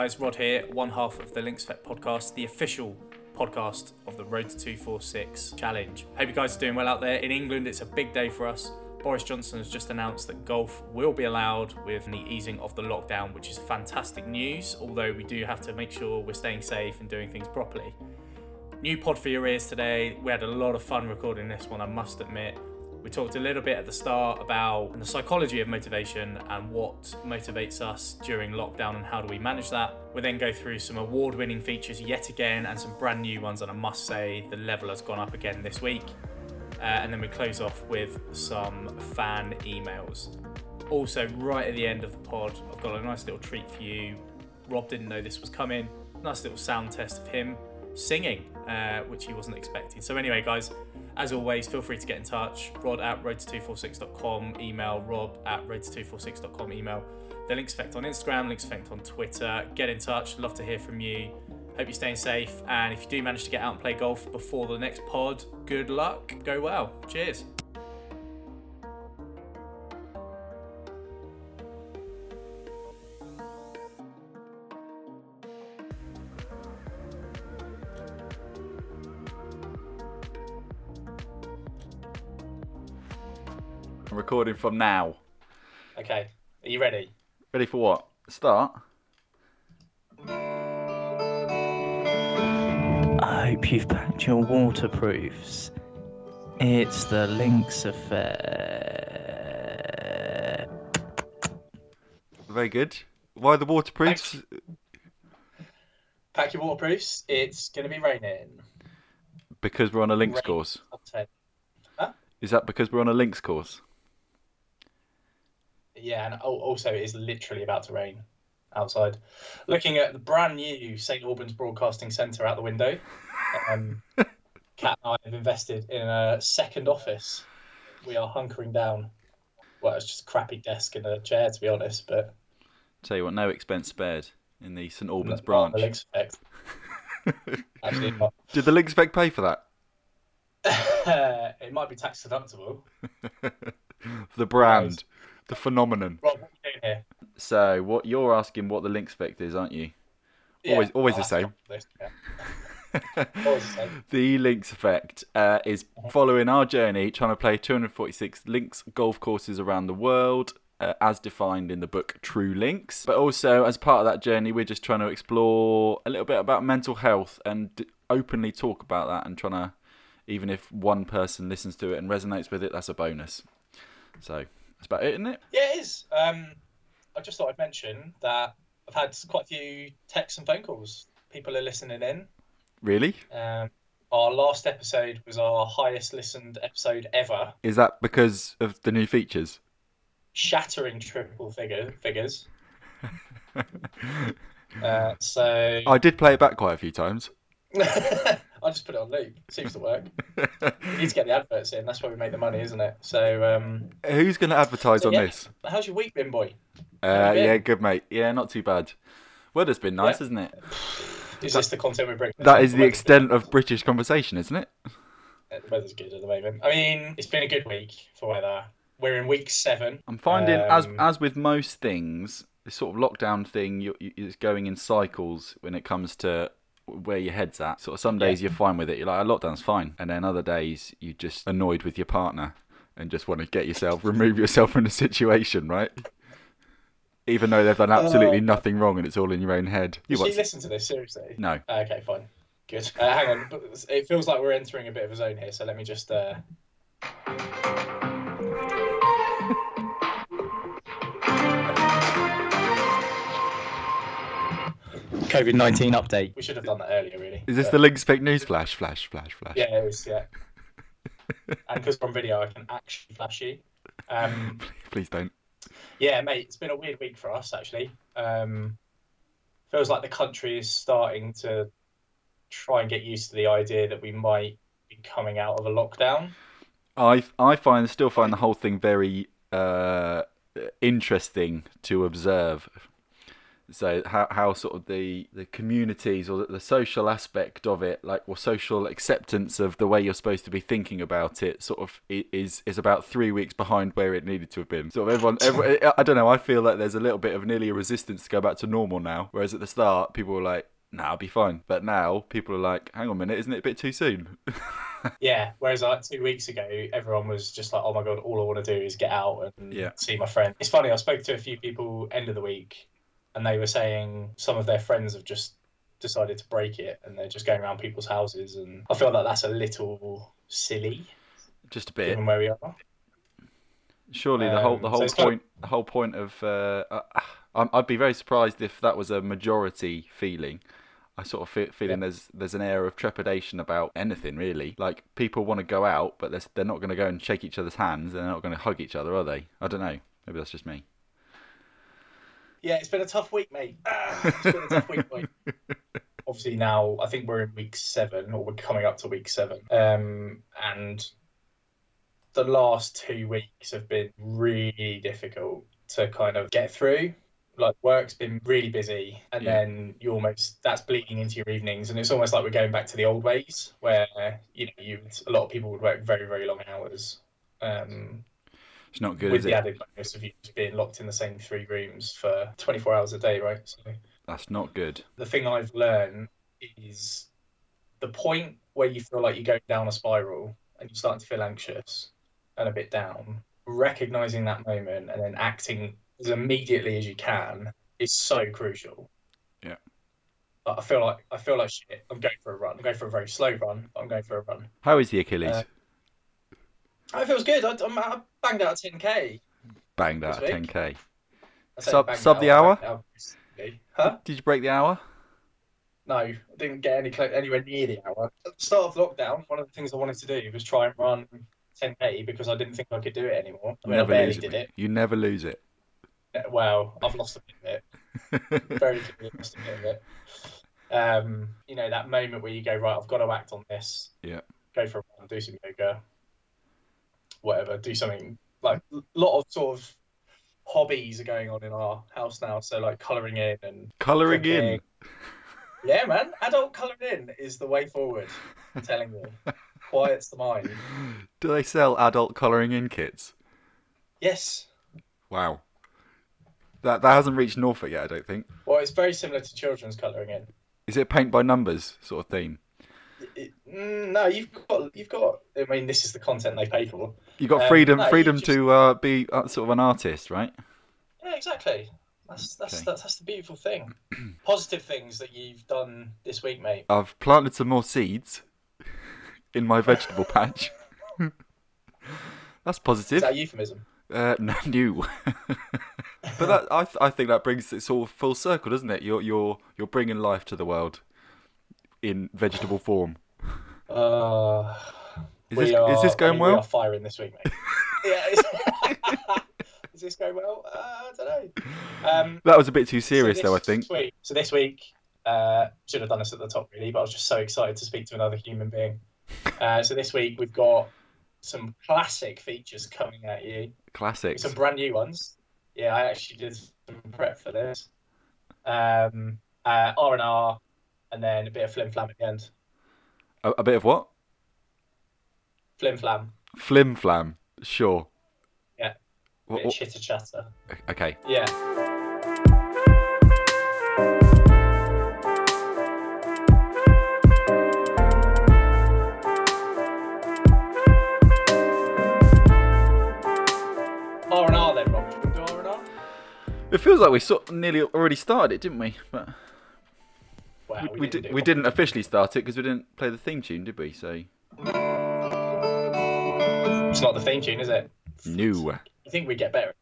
Guys, Rod here, one half of the Links Effect podcast, the official podcast of the Road to 246 challenge. Hope you guys are doing well out there. In England, it's a big day for us. Boris Johnson has just announced that golf will be allowed with the easing of the lockdown, which is fantastic news, although we do have to make sure we're staying safe and doing things properly. New pod for your ears today. We had a lot of fun recording this one, I must admit. We talked a little bit at the start about the psychology of motivation and what motivates us during lockdown and how do we manage that. We then go through some award winning features yet again and some brand new ones, and I must say the level has gone up again this week. Uh, and then we close off with some fan emails. Also, right at the end of the pod, I've got a nice little treat for you. Rob didn't know this was coming. Nice little sound test of him singing, uh, which he wasn't expecting. So, anyway, guys, as always, feel free to get in touch. Rod at roadto246.com, email rob at roadto246.com, email the Links Effect on Instagram, Links Effect on Twitter. Get in touch, love to hear from you. Hope you're staying safe, and if you do manage to get out and play golf before the next pod, good luck. Go well. Cheers. Recording from now. Okay, are you ready? Ready for what? Start. I hope you've packed your waterproofs. It's the Lynx affair. Very good. Why the waterproofs? Pack your waterproofs. It's going to be raining. Because we're on a links Rain. course. Top 10. Is that because we're on a links course? Yeah, and also it is literally about to rain outside. Looking at the brand new St Albans Broadcasting Centre out the window, um, Kat and I have invested in a second office. We are hunkering down. Well, it's just a crappy desk and a chair, to be honest, but Tell you what, no expense spared in the St Albans not branch. the. Actually, not. Did the links effect pay for that? it might be tax deductible. the brand, the phenomenon. Rob, what are here? So, what you're asking what the links effect is, aren't you? Always- always the same. list, yeah. Always the same. The links effect uh, is following our journey trying to play 246 links golf courses around the world. Uh, as defined in the book True Links. But also, as part of that journey, we're just trying to explore a little bit about mental health and d- openly talk about that and trying to, even if one person listens to it and resonates with it, that's a bonus. So, that's about it, isn't it? Yeah, it is. Um, I just thought I'd mention that I've had quite a few texts and phone calls. People are listening in. Really? Um, our last episode was our highest listened episode ever, Is that because of the new features? shattering triple figure figures. Uh, so I did play it back quite a few times. I just put it on loop. Seems to work. You need to get the adverts in. That's where we make the money, isn't it? So, um, Who's going to advertise So, on yeah. this? how's your week been, boy? Uh, been? yeah, good mate. Yeah, not too bad. Weather's been nice, Yeah. isn't it? Is this the content we bring? That is the extent of British conversation, isn't it? The weather's good at the moment. I mean, it's been a good week for weather. We're in week seven. I'm finding, as Um, as with most things, this sort of lockdown thing you, you, is going in cycles when it comes to where your head's at. Sort of some days you're fine with it. You're like, oh, lockdown's fine, and then other days you're just annoyed with your partner and just want to get yourself remove yourself from the situation, right? Even though they've done absolutely Oh. nothing wrong and it's all in your own head. You she listen to this seriously? No. Uh, okay, fine. Good. Uh, hang on. It feels like we're entering a bit of a zone here, so let me just. Uh, COVID 19 update. We should have done that earlier, really. Is this But- the Links Effect news flash? Flash, flash, flash. Yeah, it was, yeah. and because we're on video, I can actually flash you. Um, Please don't. Yeah, mate, it's been a weird week for us actually. Um, feels like the country is starting to try and get used to the idea that we might be coming out of a lockdown. I I find still find the whole thing very uh, interesting to observe. So how how sort of the the communities or the, the social aspect of it, like or social acceptance of the way you're supposed to be thinking about it, sort of is is about three weeks behind where it needed to have been. Sort of everyone, everyone I don't know. I feel like there's a little bit of nearly a resistance to go back to normal now. Whereas at the start, people were like, "Nah, I'll be fine," but now people are like, "Hang on a minute, isn't it a bit too soon?" Yeah. Whereas like two weeks ago, everyone was just like, "Oh my god, all I want to do is get out and Yeah. see my friend." It's funny. I spoke to a few people end of the week, and they were saying some of their friends have just decided to break it, and they're just going around people's houses, and I feel like that's a little silly Just a bit. given where we are. Surely the whole Um, the so whole kind of- point the whole point of uh, uh, I'm- I'd be very surprised if that was a majority feeling. I sort of feel feeling there's there's an air of trepidation about anything really. Like people want to go out, but they're, they're not going to go and shake each other's hands. They're not going to hug each other, are they? I don't know. Maybe that's just me. Yeah, it's been a tough week, mate. Ah, it's been a tough week, mate. Obviously, now I think we're in week seven, or we're coming up to week seven. Um, and the last two weeks have been really difficult to kind of get through. Like work's been really busy, and Yeah. then you almost that's bleeding into your evenings, and it's almost like we're going back to the old ways where you know you a lot of people would work very very long hours. Um, It's not good, with is the it? added bonus of you just being locked in the same three rooms for 24 hours a day, right? So That's not good. the thing I've learned is the point where you feel like you're going down a spiral and you're starting to feel anxious and a bit down, recognizing that moment and then acting as immediately as you can is so crucial. Yeah. But I feel like I feel like shit. I'm going for a run. I'm going for a very slow run. But I'm going for a run. How is the Achilles? Uh, it feels good. I, I'm- banged out 10k. Banged out this at 10k. Sub- sub out, the hour? banged out recently. Huh? Did you break the hour? No, I didn't get any anywhere near the hour. At the start of lockdown, one of the things I wanted to do was try and run 10k because I didn't think I could do it anymore. I mean, never I barely it. did it. You never lose it. Well, I've lost a bit of it. Very clearly lost a bit of it. Um, you know, that moment where you go, right, I've got to act on this. Yeah. Go for a run, do some yoga, whatever, do something. Like, a lot of sort of hobbies are going on in our house now. So, like, colouring in and Colouring in. Yeah, man. Adult colouring in is the way forward. I'm telling you. Quiets the mind. Do they sell adult colouring in kits? Yes. Wow. That that hasn't reached Norfolk yet, I don't think. Well, it's very similar to children's colouring in. Is it paint by numbers sort of theme? Mm, no, you've got, you've got. I mean, this is the content they pay for. You got Um, freedom, no, freedom just- to uh, be uh, sort of an artist, right? Yeah, exactly. That's that's Okay. that's, that's the beautiful thing. Positive things that you've done this week, mate. I've planted some more seeds in my vegetable patch. That's Is positive. that a euphemism? Uh, no, new. but that, I, th- I think that brings it sort of full circle, doesn't it? You're you're you're bringing life to the world in vegetable form. Uh, Is this are, is this I going mean, We well? are firing this week, mate. yeah. Is, is this going well? Uh, I don't know. Um, That was a bit too serious, so though. I think. Week, so this week, uh, should have done this at the top really, but I was just so excited to speak to another human being. Uh, so this week we've got some classic features coming at you, Classics. some brand new ones. Yeah, I actually did some prep for this. Um, uh, R and R, and then a bit of flim flam at the end. A, a bit of what? Flim flam, Flim flam. Sure. Yeah. Wha- bit of chitter chatter. okay. Yeah. R and R then, Rob. Should we do R and R? It feels like we sort of nearly already started it, didn't we? But Well, we, we, didn't did, we didn't officially start it because we didn't play the theme tune, did we? So It's not the theme tune, is it? new. I think we get better?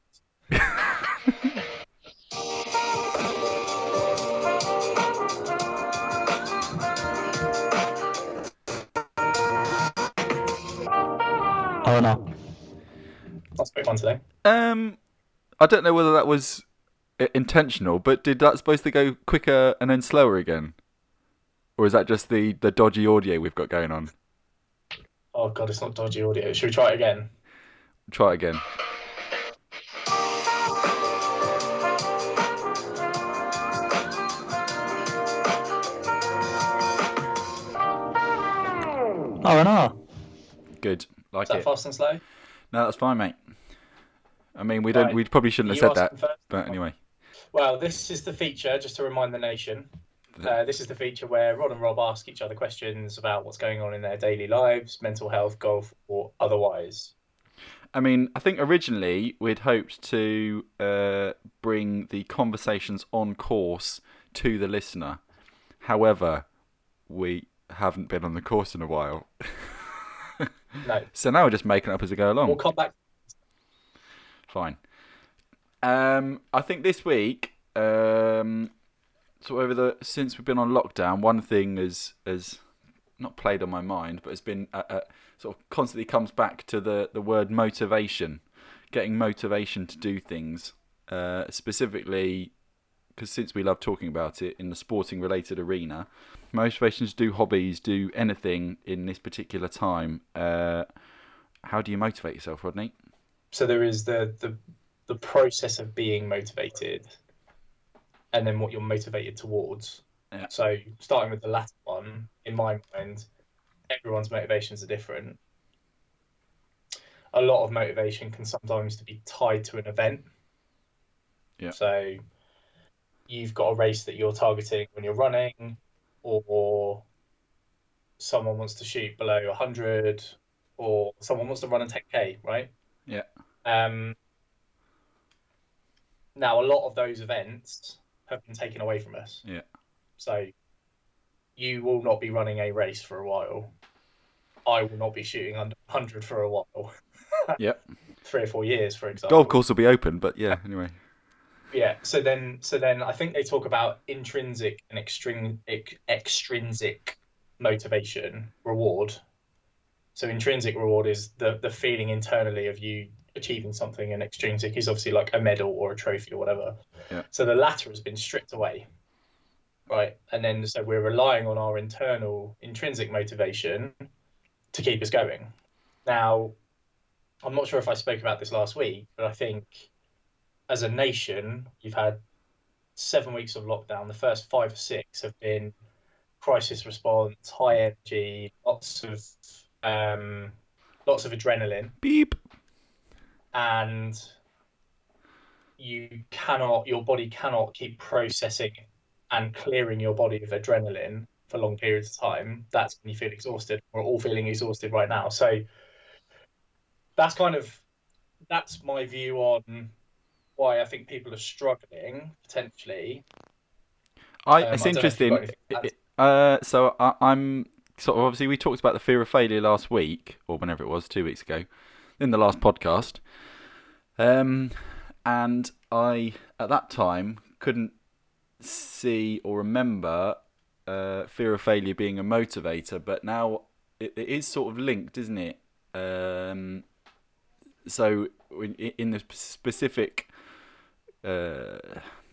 Oh no. That's a quick one today. Um, I don't know whether that was intentional, but did that supposed to go quicker and then slower again, or is that just the, the dodgy audio we've got going on? Oh god, it's not dodgy audio. Should we try it again? Try it again. R and R. Good. Like Is that it. fast and slow? No, that's fine, mate. I mean, we don't. Right. We probably shouldn't have you said that. But anyway. Well, this is the feature, just to remind the nation, uh, this is the feature where Rod and Rob ask each other questions about what's going on in their daily lives, mental health, golf, or otherwise. I mean, I think originally we'd hoped to uh, bring the conversations on course to the listener. However, we haven't been on the course in a while, No, so now we're just making it up as we go along. we'll come back. Fine. Um, I think this week, um, so over the since we've been on lockdown, one thing has has not played on my mind, but has been uh, uh, sort of constantly comes back to the the word motivation, getting motivation to do things, uh, specifically because since we love talking about it in the sporting related arena, motivation to do hobbies, do anything in this particular time. Uh, how do you motivate yourself, Rodney? So there is the, the the process of being motivated, and then what you're motivated towards. Yeah. So starting with the latter one, in my mind, everyone's motivations are different. A lot of motivation can sometimes to be tied to an event. Yeah. So you've got a race that you're targeting when you're running, or someone wants to shoot below 100, or someone wants to run a 10k, right? Yeah. Um, now, a lot of those events have been taken away from us. Yeah. So you will not be running a race for a while. I will not be shooting under 100 for a while. Yep. Three or four years, for example. Golf course will be open, but yeah. Anyway, Yeah. So then, so then, I think they talk about intrinsic and extrinsic, extrinsic motivation reward. So intrinsic reward is the the feeling internally of you achieving something, and extrinsic is obviously like a medal or a trophy or whatever. Yeah. So the latter has been stripped away, right? And then so we're relying on our internal intrinsic motivation to keep us going. Now, I'm not sure if I spoke about this last week, but I think as a nation, you've had seven weeks of lockdown. The first five or six have been crisis response, high energy, lots of um, lots of adrenaline, beep. And you cannot, your body cannot keep processing and clearing your body of adrenaline for long periods of time. That's when you feel exhausted. We're all feeling exhausted right now. So that's kind of that's my view on why I think people are struggling potentially. I, Um, it's I don't know if you've interesting. got anything to add. It- Uh, so I, I'm sort of obviously we talked about the fear of failure last week or whenever it was, two weeks ago, in the last podcast. Um, and I at that time couldn't see or remember uh, fear of failure being a motivator, but now it, it is sort of linked, isn't it? Um, so in, in the specific uh,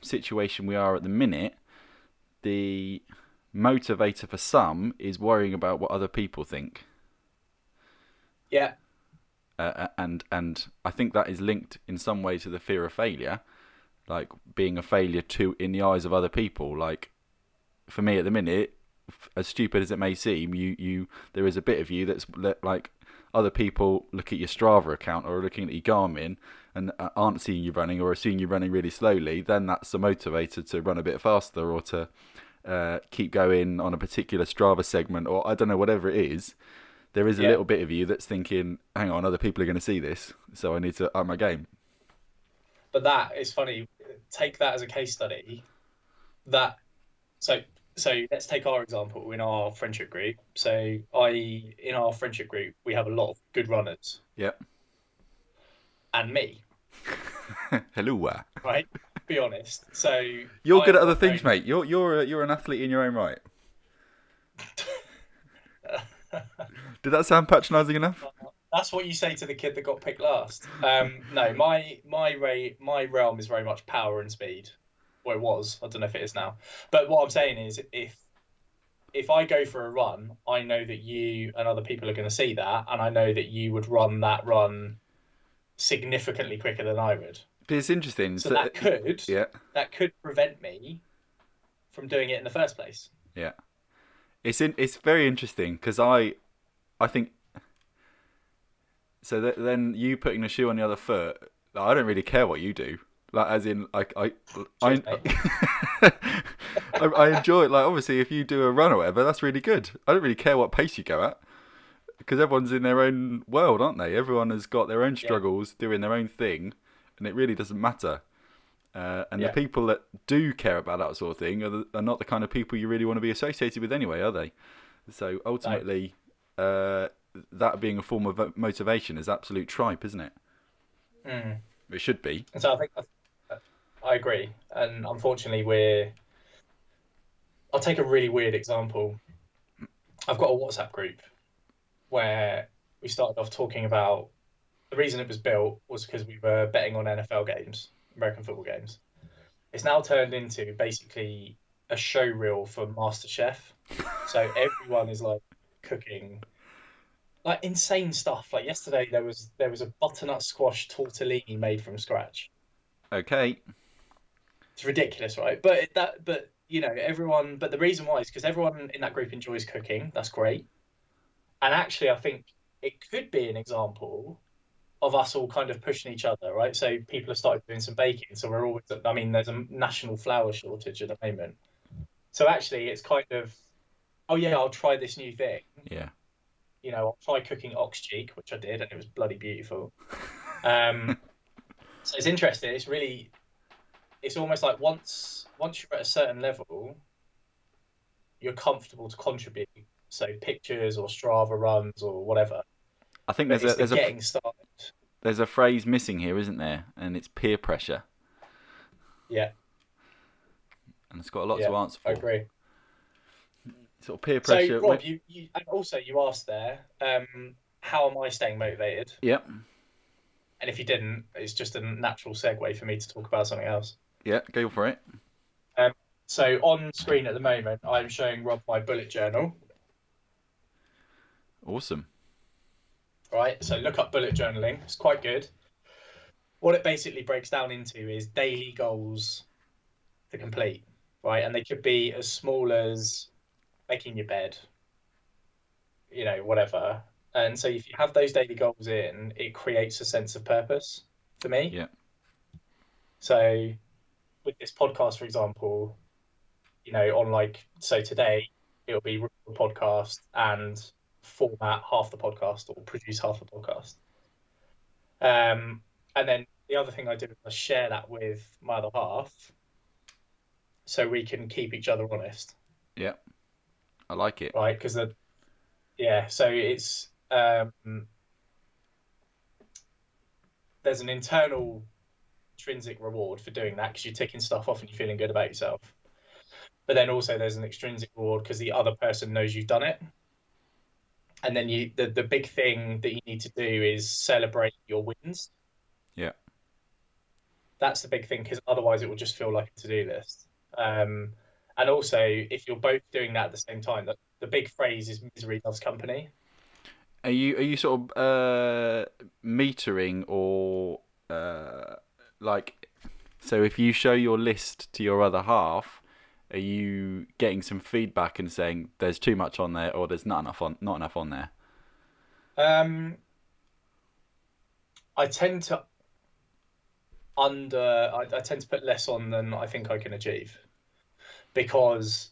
situation we are at the minute, the motivator for some is worrying about what other people think, Yeah, uh, and and I think that is linked in some way to the fear of failure, like being a failure to in the eyes of other people. Like for me at the minute, as stupid as it may seem, you you there is a bit of you that's like other people look at your Strava account or looking at your Garmin and uh, aren't seeing you running or are seeing you running really slowly, then that's a motivator to run a bit faster or to uh, keep going on a particular Strava segment or I don't know whatever it is. There is a Yeah. little bit of you that's thinking, "Hang on, other people are going to see this, so I need to up my game." but that is funny. Take that as a case study. That so so let's take our example in our friendship group. So I in our friendship group we have a lot of good runners Yep. and me, Hello. right? Be honest. So You're I good at other things, mate. You're you're a, you're an athlete in your own right. Did that sound patronising enough? That's what you say to the kid that got picked last. Um, no, my my ray, my realm is very much power and speed. Well, it was. I don't know if it is now. But what I'm saying is, if if I go for a run, I know that you and other people are going to see that, and I know that you would run that run significantly quicker than I would. But it's interesting. So so- that could yeah, that could prevent me from doing it in the first place. yeah. It's in, it's very interesting because I I think. So th- then you putting the shoe on the other foot. I don't really care what you do. Like as in, like I, I, I, I enjoy it. Like obviously, if you do a run or whatever, that's really good. I don't really care what pace you go at because everyone's in their own world, aren't they? Everyone has got their own struggles, doing their own thing, and it really doesn't matter. Uh, and Yeah. the people that do care about that sort of thing are, the, are not the kind of people you really want to be associated with anyway, are they? So ultimately, uh, that being a form of motivation is absolute tripe, isn't it? Mm. It should be. So I think I agree. And unfortunately, we're. I'll take a really weird example. I've got a WhatsApp group where we started off talking about the reason it was built was because we were betting on NFL games, American football games. It's now turned into basically a show reel for MasterChef. So everyone is like cooking like insane stuff. Like yesterday there was there was a butternut squash tortellini made from scratch. Okay. It's ridiculous, right? But that, but you know, everyone. But the reason why is because everyone in that group enjoys cooking. That's great. And actually, I think it could be an example of us all kind of pushing each other, right? So people have started doing some baking. So we're always. I mean, there's a national flour shortage at the moment. So actually, it's kind of, oh yeah, I'll try this new thing. Yeah. You know, I'll try cooking ox cheek, which I did, and it was bloody beautiful. Um, so it's interesting. It's really, it's almost like once once you're at a certain level, you're comfortable to contribute. So pictures or Strava runs or whatever. I think But there's a it's the there's a getting started. there's a phrase missing here, isn't there? And it's peer pressure, Yeah, and it's got a lot yeah, to answer for. I agree. Sort of peer So pressure. Rob, you, you and also you asked there, um, how am I staying motivated? Yep. And if you didn't, it's just a natural segue for me to talk about something else. Yeah. Go for it. Um, so on screen at the moment, I'm showing Rob my bullet journal. Awesome. right? So look up bullet journaling. It's quite good. What it basically breaks down into is daily goals to complete, right? And they could be as small as making your bed, you know, whatever. And so if you have those daily goals in, it creates a sense of purpose for me. Yeah. So with this podcast, for example, you know, on like so today it'll be a podcast and format half the podcast or produce half the podcast. Um, and then the other thing I do is I share that with my other half, so we can keep each other honest, Yeah. I like it. right? Because the yeah, so it's um, there's an internal intrinsic reward for doing that because you're ticking stuff off and you're feeling good about yourself. But then also there's an extrinsic reward because the other person knows you've done it. And then you the, the big thing that you need to do is celebrate your wins. Yeah. That's the big thing because otherwise it will just feel like a to-do list. Um, and also if you're both doing that at the same time, the, the big phrase is misery loves company. Are you are you sort of uh, metering or uh, like so if you show your list to your other half, are you getting some feedback and saying there's too much on there or there's not enough on not enough on there? Um, I tend to under I, I tend to put less on than I think I can achieve because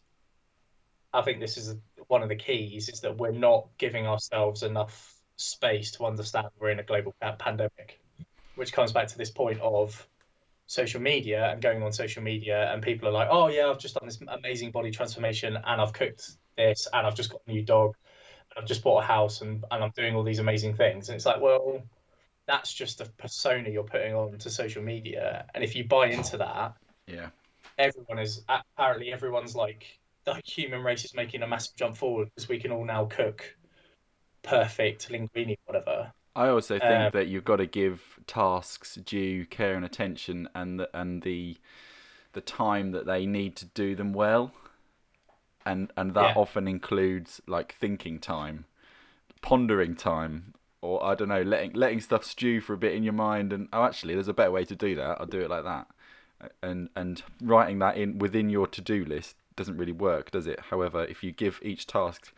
I think this is one of the keys is that we're not giving ourselves enough space to understand we're in a global pandemic, which comes back to this point of social media and going on social media and people are like, oh yeah, I've just done this amazing body transformation and I've cooked this and I've just got a new dog and I've just bought a house and, and I'm doing all these amazing things. And it's like, well, that's just a persona you're putting on to social media. And if you buy into that, Yeah. Everyone is apparently everyone's like the human race is making a massive jump forward because we can all now cook perfect linguine, whatever. I also think Um, that you've got to give tasks due care and attention and the, and the the time that they need to do them well. And and that Yeah. often includes like thinking time, pondering time, or I don't know, letting letting stuff stew for a bit in your mind and oh actually there's a better way to do that. I'll do it like that. And and writing that in within your to-do list doesn't really work, does it? However, if you give each task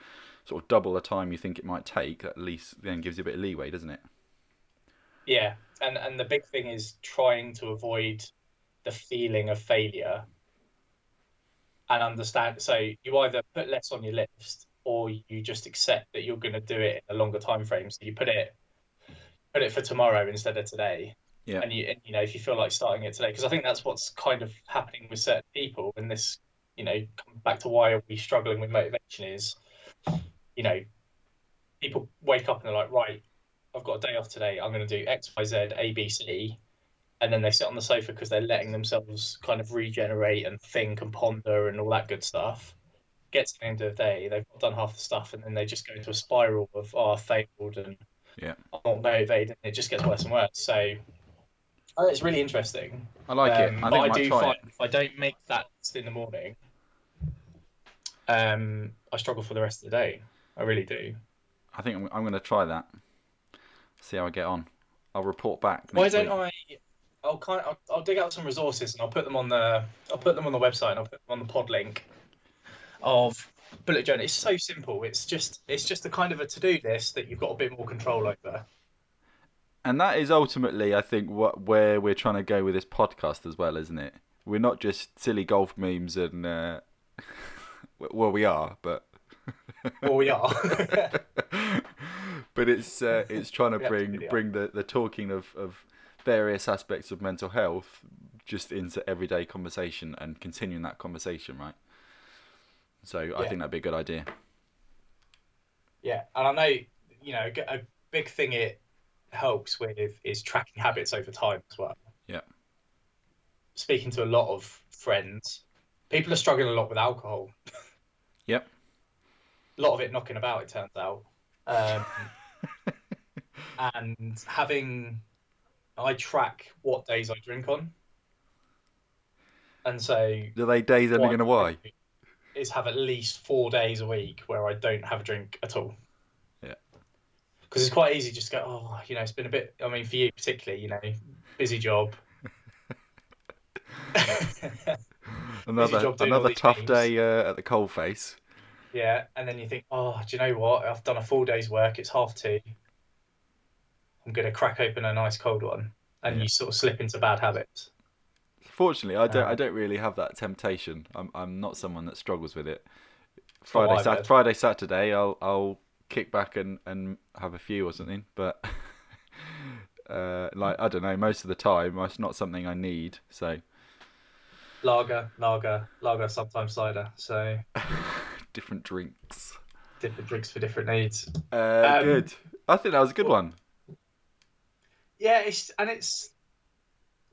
sort of double the time you think it might take, at least then gives you a bit of leeway, doesn't it? Yeah, and and the big thing is trying to avoid the feeling of failure and understand. So you either put less on your list, or you just accept that you're going to do it in a longer time frame. So you put it put it for tomorrow instead of today. Yeah. And you and, you know if you feel like starting it today, because I think that's what's kind of happening with certain people. And this, you know, back to why are we struggling with motivation is, you know, people wake up and they're like, right, I've got a day off today. I'm going to do X, Y, Z, A, B, C, and then they sit on the sofa because they're letting themselves kind of regenerate and think and ponder and all that good stuff. Get to the end of the day, they've done half the stuff, and then they just go into a spiral of oh, I failed and Yeah. I'm not motivated, and it just gets worse and worse. So it's really interesting. I like it. Um, I but I I do find it. if I don't make that in the morning, um, I struggle for the rest of the day. I really do. I think I'm, I'm going to try that. See how I get on. I'll report back. Why don't week. I? I'll kind I'll, I'll dig out some resources and I'll put them on the I'll put them on the website and I'll put them on the pod link of bullet journal. It's so simple. It's just it's just a kind of a to do list that you've got a bit more control over. And that is ultimately, I think, what where we're trying to go with this podcast as well, isn't it? We're not just silly golf memes and uh, well, we are, but Well, we are. but it's uh, it's trying to We bring are. bring the, the talking of, of various aspects of mental health just into everyday conversation and continuing that conversation, right? So I think that'd be a good idea. yeah, and I know you know a big thing it helps with is tracking habits over time as well. Yeah. Speaking to a lot of friends, people are struggling a lot with alcohol. Yep. a lot of it knocking about, it turns out. Um, and having, I track what days I drink on. And so, Do they days ending in a Y? is have at least four days a week where I don't have a drink at all. Because it's quite easy just to go, oh, you know, it's been a bit, I mean, for you particularly, you know, busy job. Another job another tough things. day uh, at the coalface. Yeah, and then you think, oh, do you know what? I've done a full day's work. It's half two. I'm gonna crack open a nice cold one, and Yeah. you sort of slip into bad habits. Fortunately, I don't. Um, I don't really have that temptation. I'm. I'm not someone that struggles with it. Oh, Friday, I've Sat- Friday, Saturday, I'll. I'll kick back and, and have a few or something. But uh, like I don't know. Most of the time, it's not something I need. So Lager, lager, lager, sometimes cider. So different drinks. different drinks for different needs. Uh, Um, good. I think that was a good one. Yeah, it's and it's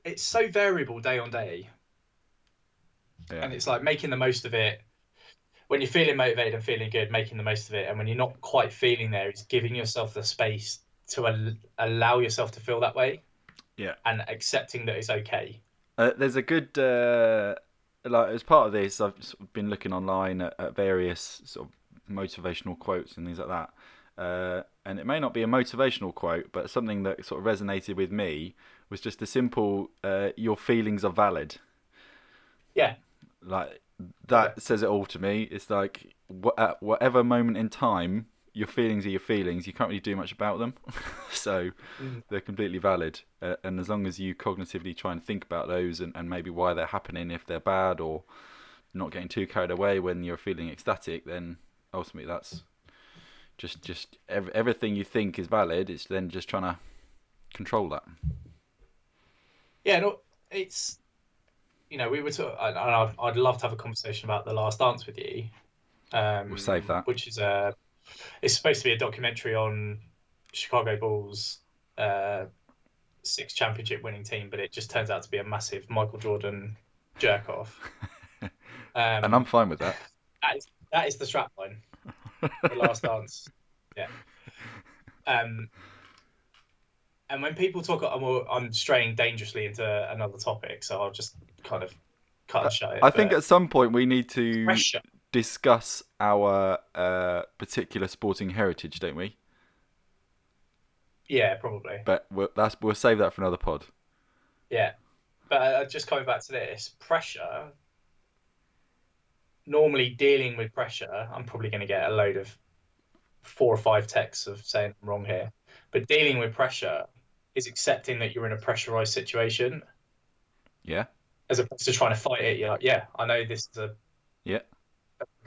it's so variable day on day, Yeah. and it's like making the most of it. When you're feeling motivated and feeling good, making the most of it, and when you're not quite feeling there, it's giving yourself the space to al- allow yourself to feel that way. Yeah. And accepting that it's okay. Uh, there's a good uh, like as part of this, I've sort of been looking online at, at various sort of motivational quotes and things like that. Uh, and it may not be a motivational quote, but something that sort of resonated with me was just a simple uh, "Your feelings are valid." Yeah. Like that says it all to me. It's like wh- at whatever moment in time, your feelings are your feelings. You can't really do much about them, so Mm. they're completely valid. Uh, and as long as you cognitively try and think about those and, and maybe why they're happening, if they're bad, or not getting too carried away when you're feeling ecstatic, then ultimately that's just just ev- everything you think is valid. It's then just trying to control that. Yeah, no, it's you know we were talking, and I'd, I'd love to have a conversation about the Last Dance with you. Um, We'll save that. Which is a, it's supposed to be a documentary on Chicago Bulls, uh, six championship winning team, but it just turns out to be a massive Michael Jordan jerk off. Um, and I'm fine with that. that is that is the strapline. the Last Dance. Yeah. Um, and when people talk, I'm, I'm straying dangerously into another topic, so I'll just kind of cut and shut it. I think at some point we need to pressure. discuss our uh, particular sporting heritage, don't we? Yeah, probably. But we'll, that's we'll save that for another pod. Yeah, but uh, just coming back to this pressure. Normally, dealing with pressure, I'm probably going to get a load of four or five texts of saying I'm wrong here. But dealing with pressure is accepting that you're in a pressurized situation Yeah. As opposed to trying to fight it. You're like, yeah, I know this is a Yeah.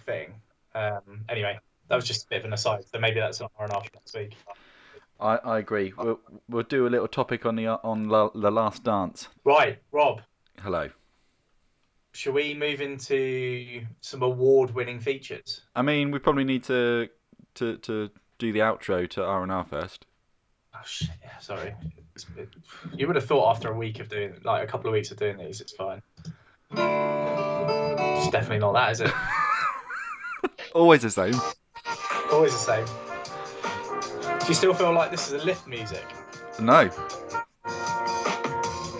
thing. Um, anyway, that was just a bit of an aside. So maybe that's an R and R next week. I, I agree. We'll, we'll do a little topic on the on la, the last dance. Right, Rob, Hello. shall we move into some award-winning features? I mean, we probably need to to to do the outro to R and R first. Oh shit! Yeah, sorry. It's, it, you would have thought after a week of doing, like a couple of weeks of doing these, it's fine. It's definitely not that, is it? Always the same. Always the same. Do you still feel like this is a lift music? No.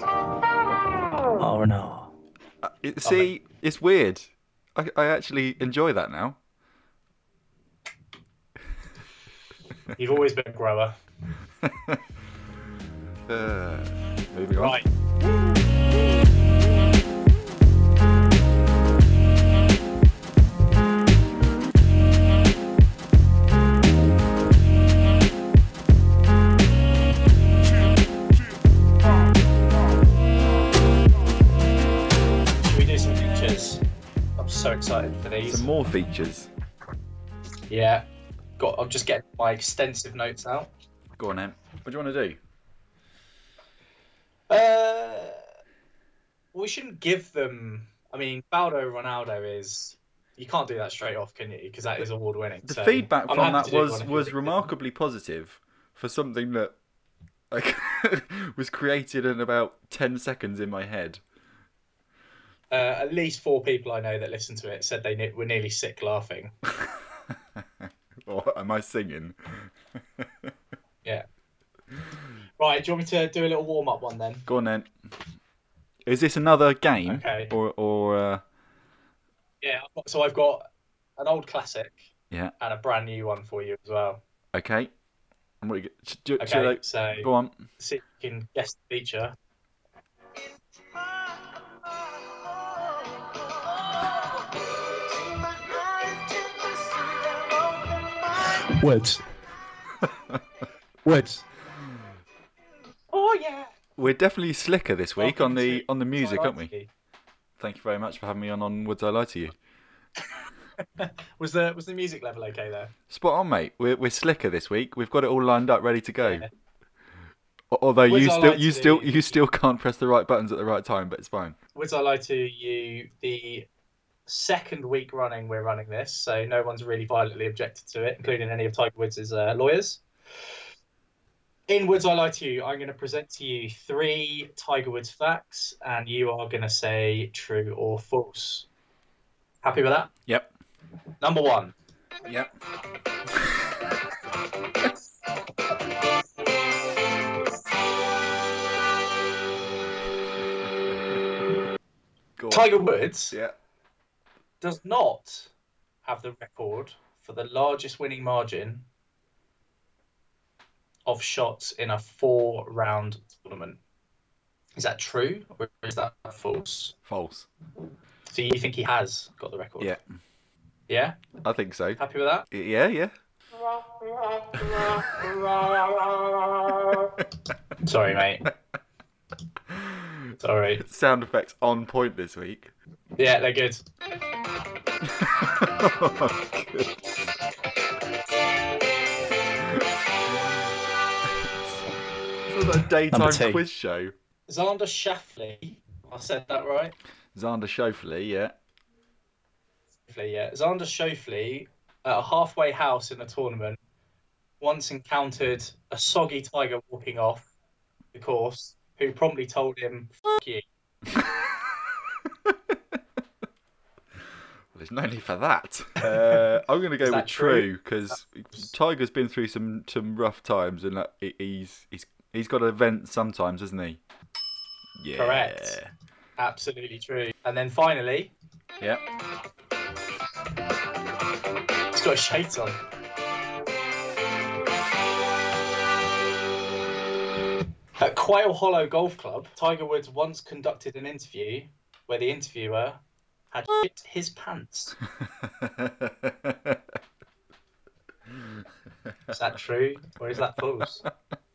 R and R. Uh, It, see, it's weird. I, I actually enjoy that now. You've always been a grower. Uh, moving on. Right. Should we do some features? I'm so excited for these. Some more features. Yeah. Got. I'm just getting my extensive notes out. Go on, then. What do you want to do? Uh, we shouldn't give them. I mean, Baldo Ronaldo is. You can't do that straight off, can you? Because that is award winning. The feedback from that was was remarkably positive for something that like was created in about ten seconds in my head. Uh, at least four people I know that listened to it said they ne- were nearly sick laughing. Or am I singing? Yeah. Right. Do you want me to do a little warm up one then? Go on then. Is this another game? Okay. Or or uh, Yeah. I've got- So I've got an old classic yeah? and a brand new one for you as well. Okay. And what you, sh- do, Okay. shall I- So go on. see if you can guess the feature. Woods. Woods. Oh yeah. We're definitely slicker this week on the on the music, aren't we? You. Thank you very much for having me on on Woods I Lie to You. Was the was the music level okay there? Spot on, mate. We're we're slicker this week. We've got it all lined up, ready to go. Yeah. Although Woods you I still you still You- you still can't press the right buttons at the right time, but it's fine. Would I lie to you? The second week running we're running this, so no one's really violently objected to it, including any of Tiger Woods' uh, lawyers. In Woods I Lie to You, I'm going to present to you three Tiger Woods facts, and you are going to say true or false. Happy with that? Yep. Number one. Yep. Tiger Woods Yeah. does not have the record for the largest winning margin of shots in a four round tournament. Is that true or is that false? False. So you think he has got the record? Yeah. Yeah? I think so. Happy with that? Yeah, yeah. Sorry, mate. Sorry. Sound effects on point this week. Yeah, they're good. Oh, good. A daytime two. quiz show. Xander Schauffele. I said that right? Xander Schauffele, yeah. Schauffele, yeah. Xander Schauffele at a halfway house in a tournament once encountered a soggy tiger walking off the course who promptly told him, F you. Well, there's no need for that. Uh, I'm going to go with true? true because Tiger's been through some, some rough times and like, he's he's he's got events sometimes, hasn't he? Yeah. Correct. Absolutely true. And then finally, Yeah. he's got shades on. At Quail Hollow Golf Club, Tiger Woods once conducted an interview where the interviewer had shit his pants. Is that true or is that false?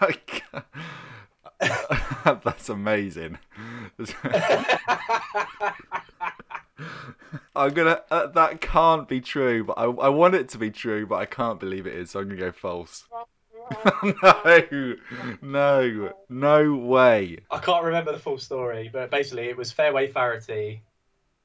I can't- That's amazing. I'm gonna. Uh, that can't be true, but I, I want it to be true, but I can't believe it is. So I'm gonna go false. no, no, no way. I can't remember the full story, but basically it was Fairway Feherty.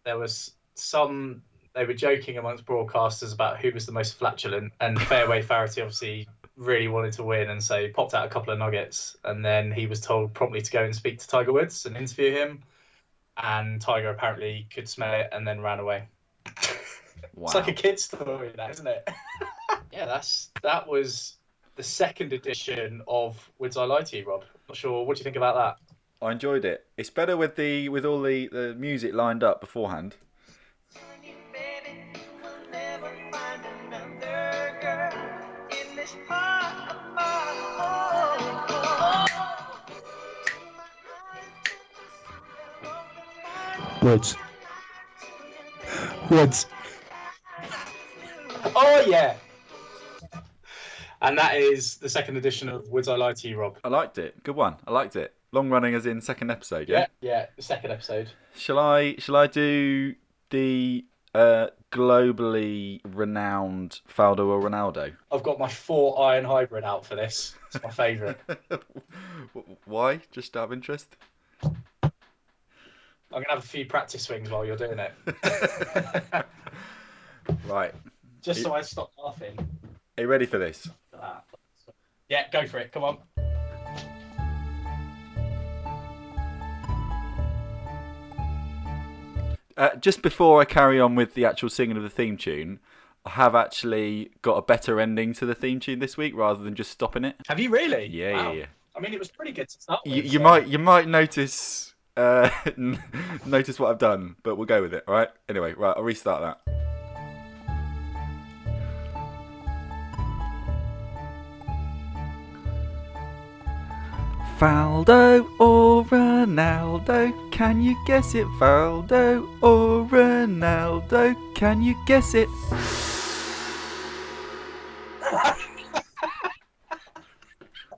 There was some they were joking amongst broadcasters about who was the most flatulent, and Fairway Feherty obviously really wanted to win, and so he popped out a couple of nuggets, and then he was told promptly to go and speak to Tiger Woods and interview him, and Tiger apparently could smell it and then ran away. Wow. It's like a kid's story, that isn't it? yeah, that's that was the second edition of Woods I Lie to You, Rob. Not sure. What do you think about that? I enjoyed it. It's better with the with all the, the music lined up beforehand. Woods. Woods. Oh yeah. And that is the second edition of Woods I Lie to You, Rob. I liked it. Good one. I liked it. Long running as in second episode. Yeah. Yeah, yeah, the second episode. Shall I? Shall I do the uh, globally renowned Faldo or Ronaldo? I've got my four iron hybrid out for this. It's my favourite. Why? Just out of interest. I'm gonna have a few practice swings while you're doing it, Right. just so I stop laughing. Are you ready for this? Ah. Yeah, go for it. Come on. Uh, just before I carry on with the actual singing of the theme tune, I have actually got a better ending to the theme tune this week rather than just stopping it. Have you really? Yeah, Wow. yeah, yeah. I mean, it was pretty good to start with. You, you so- might you might notice uh, notice what I've done, but we'll go with it. All right. Anyway, right. I'll restart that. Faldo or Ronaldo? Can you guess it? Faldo or Ronaldo? Can you guess it?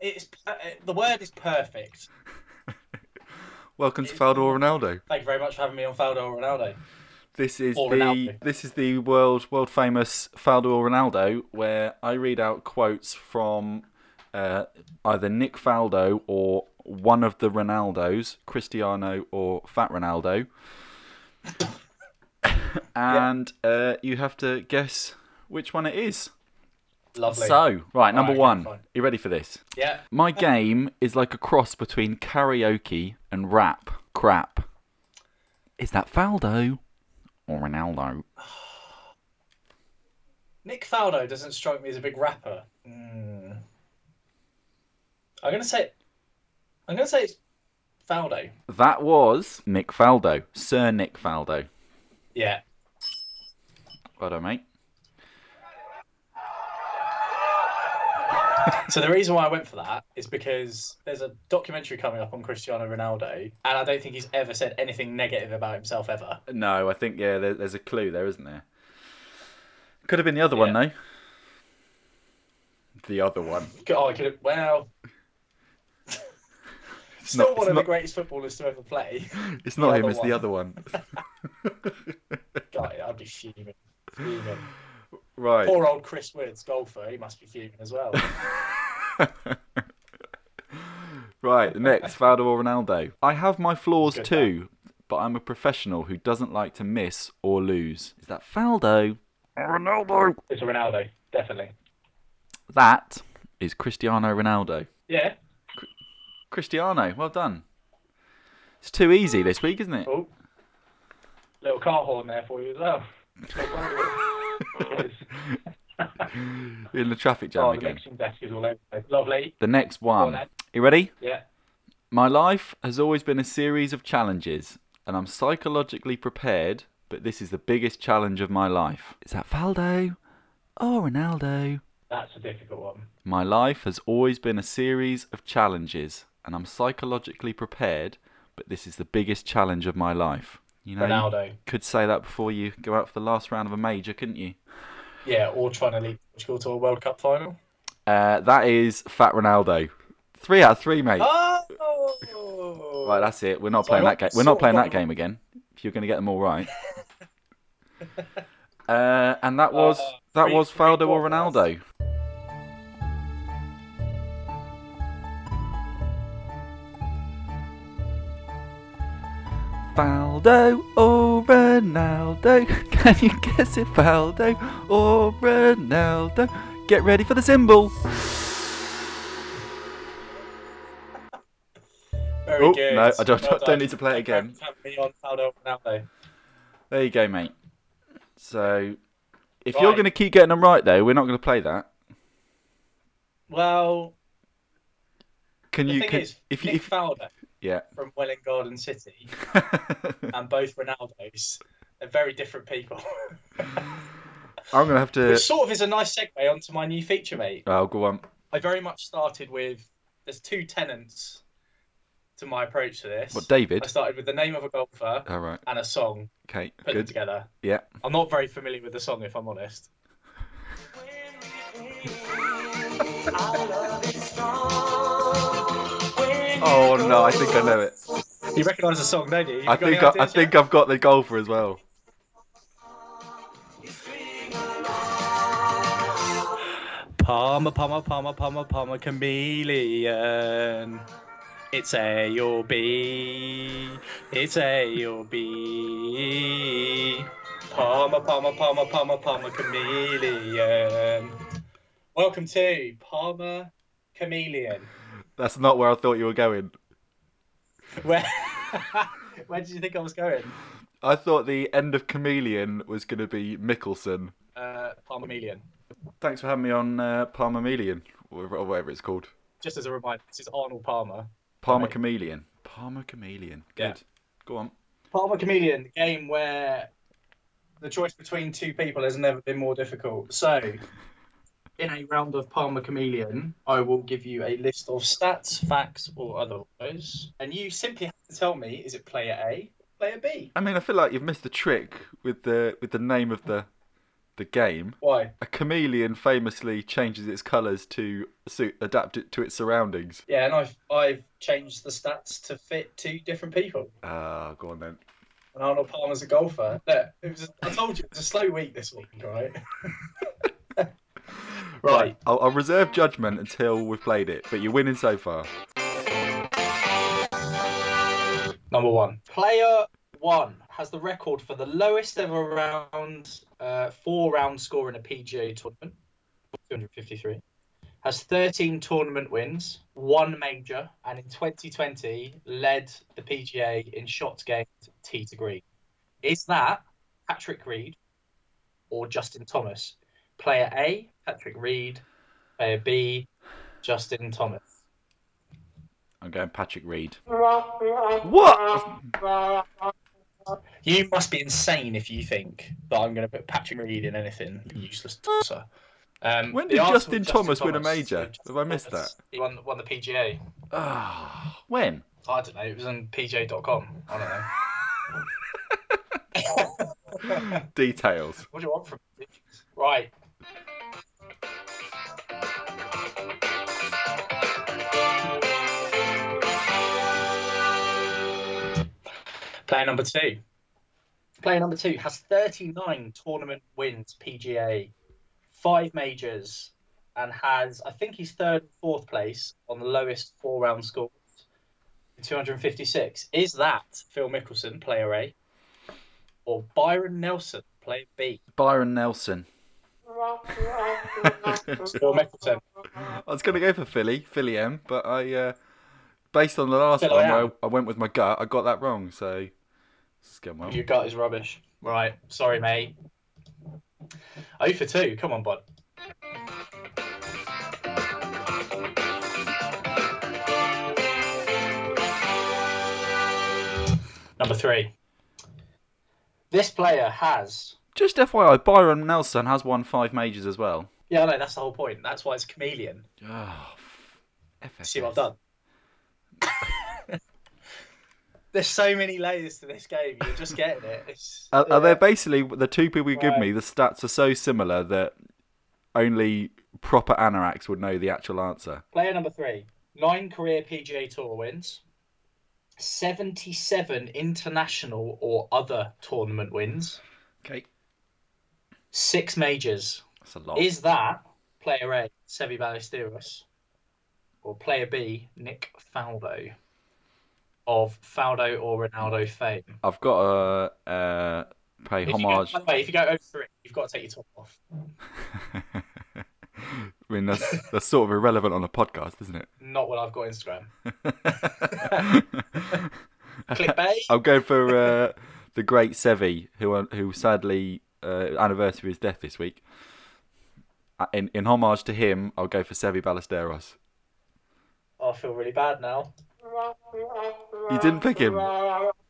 It's uh, the word is perfect. Welcome to Faldo or Ronaldo. Thank you very much for having me on Faldo or Ronaldo. This is Or the Ronaldo. this is the world world famous Faldo or Ronaldo, where I read out quotes from uh, either Nick Faldo or one of the Ronaldos, Cristiano or Fat Ronaldo, and uh, you have to guess which one it is. Lovely. So, right, number okay, one. fine. You ready for this? yeah. My game is like a cross between karaoke and rap. Crap. Is that Faldo or Ronaldo? Nick Faldo doesn't strike me as a big rapper. Mm. I'm gonna say. I'm gonna say it's Faldo. That was Nick Faldo, Sir Nick Faldo. Yeah. Well done, mate. So the reason why I went for that is because there's a documentary coming up on Cristiano Ronaldo, and I don't think he's ever said anything negative about himself ever. No, I think yeah, there, there's a clue there, isn't there? Could have been the other one Yeah. though. The other one. Oh, I could have. Well, still not. one of not, the greatest footballers to ever play. it's not him. It's the other one. God, I'd be fuming. fuming. Right. Poor old Chris Woods, golfer. He must be fuming as well. Right. Next, Faldo or Ronaldo. I have my flaws Good too, but I'm a professional who doesn't like to miss or lose. Is that Faldo or Ronaldo? It's a Ronaldo, definitely. That is Cristiano Ronaldo. Yeah. Cristiano, well done. It's too easy this week, isn't it? Oh, little car horn there for you as well. In the traffic jam oh, the again. mixing desk is all over. the. Lovely. The next Go on one. You ready? Yeah. My life has always been a series of challenges, and I'm psychologically prepared, but this is the biggest challenge of my life. Is that Faldo or Ronaldo? That's a difficult one. My life has always been a series of challenges, and I'm psychologically prepared, but this is the biggest challenge of my life. You know, you Ronaldo. could say that before you go out for the last round of a major, couldn't you? Yeah, or trying to lead Portugal to a World Cup final. Uh, that is Fat Ronaldo. Three out of three, mate. Oh! Right, that's it. We're not So playing that game. We're not playing that game again. If you're going to get them all right. uh, and that was Uh, that three- was Faldo or Ronaldo. Faldo or Ronaldo? Can you guess it, Faldo or Ronaldo? Get ready for the cymbal. Very Oh, good. no, I don't- Well don't need to play it again. me on Faldo Ronaldo. There you go, mate. So, if you're going to keep getting them right, though, we're not going to play that. Well, Can you? Can, is, if you? If, Faldo yeah. from Welwyn Garden City and both Ronaldos are very different people. I'm going to have to. Which sort of is a nice segue onto my new feature, mate. Oh, go on. I very much started with there's two tenants to my approach to this. What, David? I started with the name of a golfer All right. and a song, Okay. put them Good. together. Yeah. I'm not very familiar with the song, if I'm honest. Oh no, I think I know it. You recognise the song, don't you? You I think I, I think I've got the golfer as well. Palmer, Palmer, Palmer, Palmer, Palmer, chameleon. It's A or B. It's A or B. Palmer, Palmer, Palmer, Palmer, Palmer, chameleon. Welcome to Palmer Chameleon. That's not where I thought you were going. Where, where did you think I was going? I thought the end of Chameleon was going to be Mickelson. Uh, Palmer Thanks for having me on uh, Palmer Chameleon, or or whatever it's called. Just as a reminder, this is Arnold Palmer. Palmer Right. Chameleon. Palmer Chameleon. Good. Yeah. Go on. Palmer Chameleon, the game where the choice between two people has never been more difficult. So, in a round of Palmer Chameleon, I will give you a list of stats, facts, or otherwise, and you simply have to tell me: is it player A, player B? I mean, I feel like you've missed the trick with the with the name of the the game. Why? A chameleon famously changes its colours to suit adapt it to its surroundings. Yeah, and I've I've changed the stats to fit two different people. Ah, go on then. And Arnold Palmer's a golfer. Look, it was. I told you it was a slow week this week, right? right. I'll, I'll reserve judgment until we've played it, but you're winning so far. Number one. Player one has the record for the lowest ever round, uh, four round score in a PGA tournament, 253. Has 13 tournament wins, one major, and in 2020 led the PGA in shots gained tee to green. Is that Patrick Reed or Justin Thomas? Player A, Patrick Reed. Player B, Justin Thomas. I'm going Patrick Reed. What? You must be insane if you think that I'm going to put Patrick Reed in anything. Useless tosser. Um, When the did answer Justin was Thomas win a major? So Have I missed Thomas, He won, won the PGA. Ah, when? I don't know. It was on PJ.com. I don't know. Details. what do you want from me? Right. Player number two. Player number two has 39 tournament wins PGA, five majors, and has, I think he's third and fourth place on the lowest four round scores, 256. Is that Phil Mickelson, player A, or Byron Nelson, player B? Byron Nelson. Phil Mickelson. I was going to go for Philly, Philly M, but I, uh, based on the last one, I where. I went with my gut, I got that wrong. So, it's going well. Your gut is rubbish. Right. Sorry, mate. Oh for two. Come on, bud. Number three. This player has. Just FYI, Byron Nelson has won five majors as well. Yeah, no, that's the whole point. That's why it's chameleon. Oh, See what I've done? There's so many layers to this game. You're just getting it. It's, Are, yeah. are there basically the two people you give Right. me? The stats are so similar that only proper anoraks would know the actual answer. Player number three, nine career PGA Tour wins, 77 international or other tournament wins, Okay, six majors. that's a lot. Is that player A, Seve Ballesteros, or player B, Nick Faldo, of Faldo or Ronaldo fame? I've got to uh, pay If you, go, homage. by the way, if you go over three, you've got to take your top off. I mean, that's that's sort of irrelevant on a podcast, isn't it? Not when I've got Instagram. Clickbait. I'll go for uh, the great Seve, who who sadly uh, anniversary of his death this week. Uh, In in homage to him, I'll go for Seve Ballesteros. Oh, I feel really bad now. You didn't pick him.